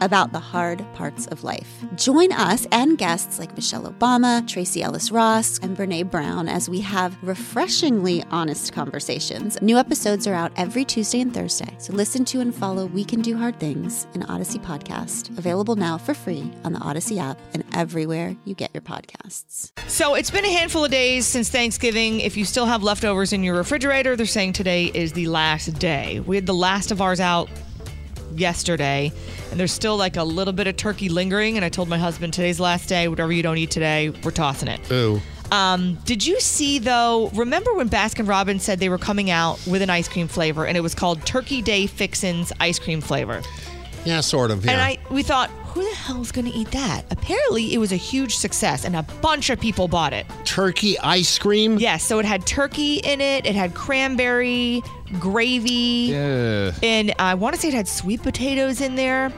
about the hard parts of life. Join us and guests like Michelle Obama, Tracee Ellis Ross, and Brene Brown as we have refreshingly honest conversations. New episodes are out every Tuesday and Thursday, so listen to and follow We Can Do Hard Things, an Odyssey podcast, available now for free on the Odyssey app and everywhere you get your podcasts. So it's been a handful of days since Thanksgiving. If you still have leftovers in your refrigerator, they're saying today is the last day. We had the last of ours out yesterday, and there's still like a little bit of turkey lingering. And I told my husband today's the last day. Whatever you don't eat today, we're tossing it. Ooh. Um, did you see though? Remember when Baskin Robbins said they were coming out with an ice cream flavor, and it was called Turkey Day Fixins ice cream flavor? Yeah, sort of. Yeah. And I we thought, who the hell's going to eat that? Apparently, it was a huge success, and a bunch of people bought it. Turkey ice cream? Yes, so it had turkey in it. It had cranberry, gravy, Ugh. and I want to say it had sweet potatoes in there.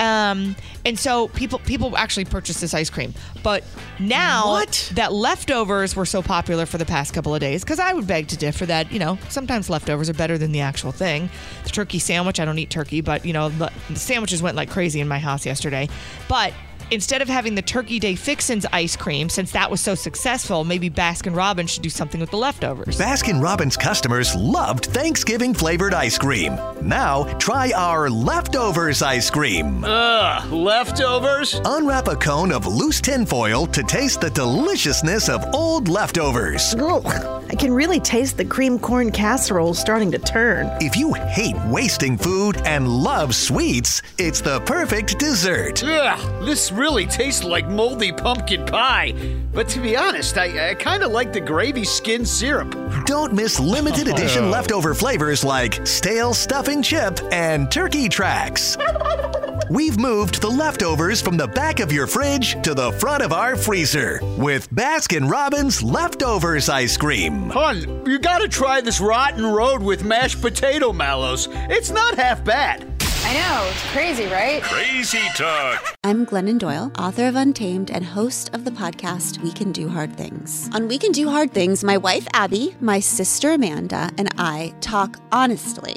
Um, and so people people actually purchased this ice cream. But now What? that leftovers were so popular for the past couple of days, because I would beg to differ that you know sometimes leftovers are better than the actual thing. The turkey sandwich, I don't eat turkey, but you know the, the sandwiches went like crazy in my house yesterday. But instead of having the Turkey Day Fixins ice cream, since that was so successful, maybe Baskin Robbins should do something with the leftovers. Baskin Robbins customers loved Thanksgiving flavored ice cream. Now, try our leftovers ice cream. Ugh, leftovers? Unwrap a cone of loose tinfoil to taste the deliciousness of old leftovers. Ugh, I can really taste the cream corn casserole starting to turn. If you hate wasting food and love sweets, it's the perfect dessert. Ugh, this really tastes like moldy pumpkin pie. But to be honest, I, I kind of like the gravy skin syrup. Don't miss limited edition leftover flavors like stale stuffing chip and turkey tracks. We've moved the leftovers from the back of your fridge to the front of our freezer with Baskin Robbins leftovers ice cream. Hun, you gotta try this rotten road with mashed potato mallows. It's not half bad. I know, it's crazy, right? Crazy Talk. I'm Glennon Doyle, author of Untamed and host of the podcast We Can Do Hard Things. On We Can Do Hard Things, my wife Abby, my sister Amanda, and I talk honestly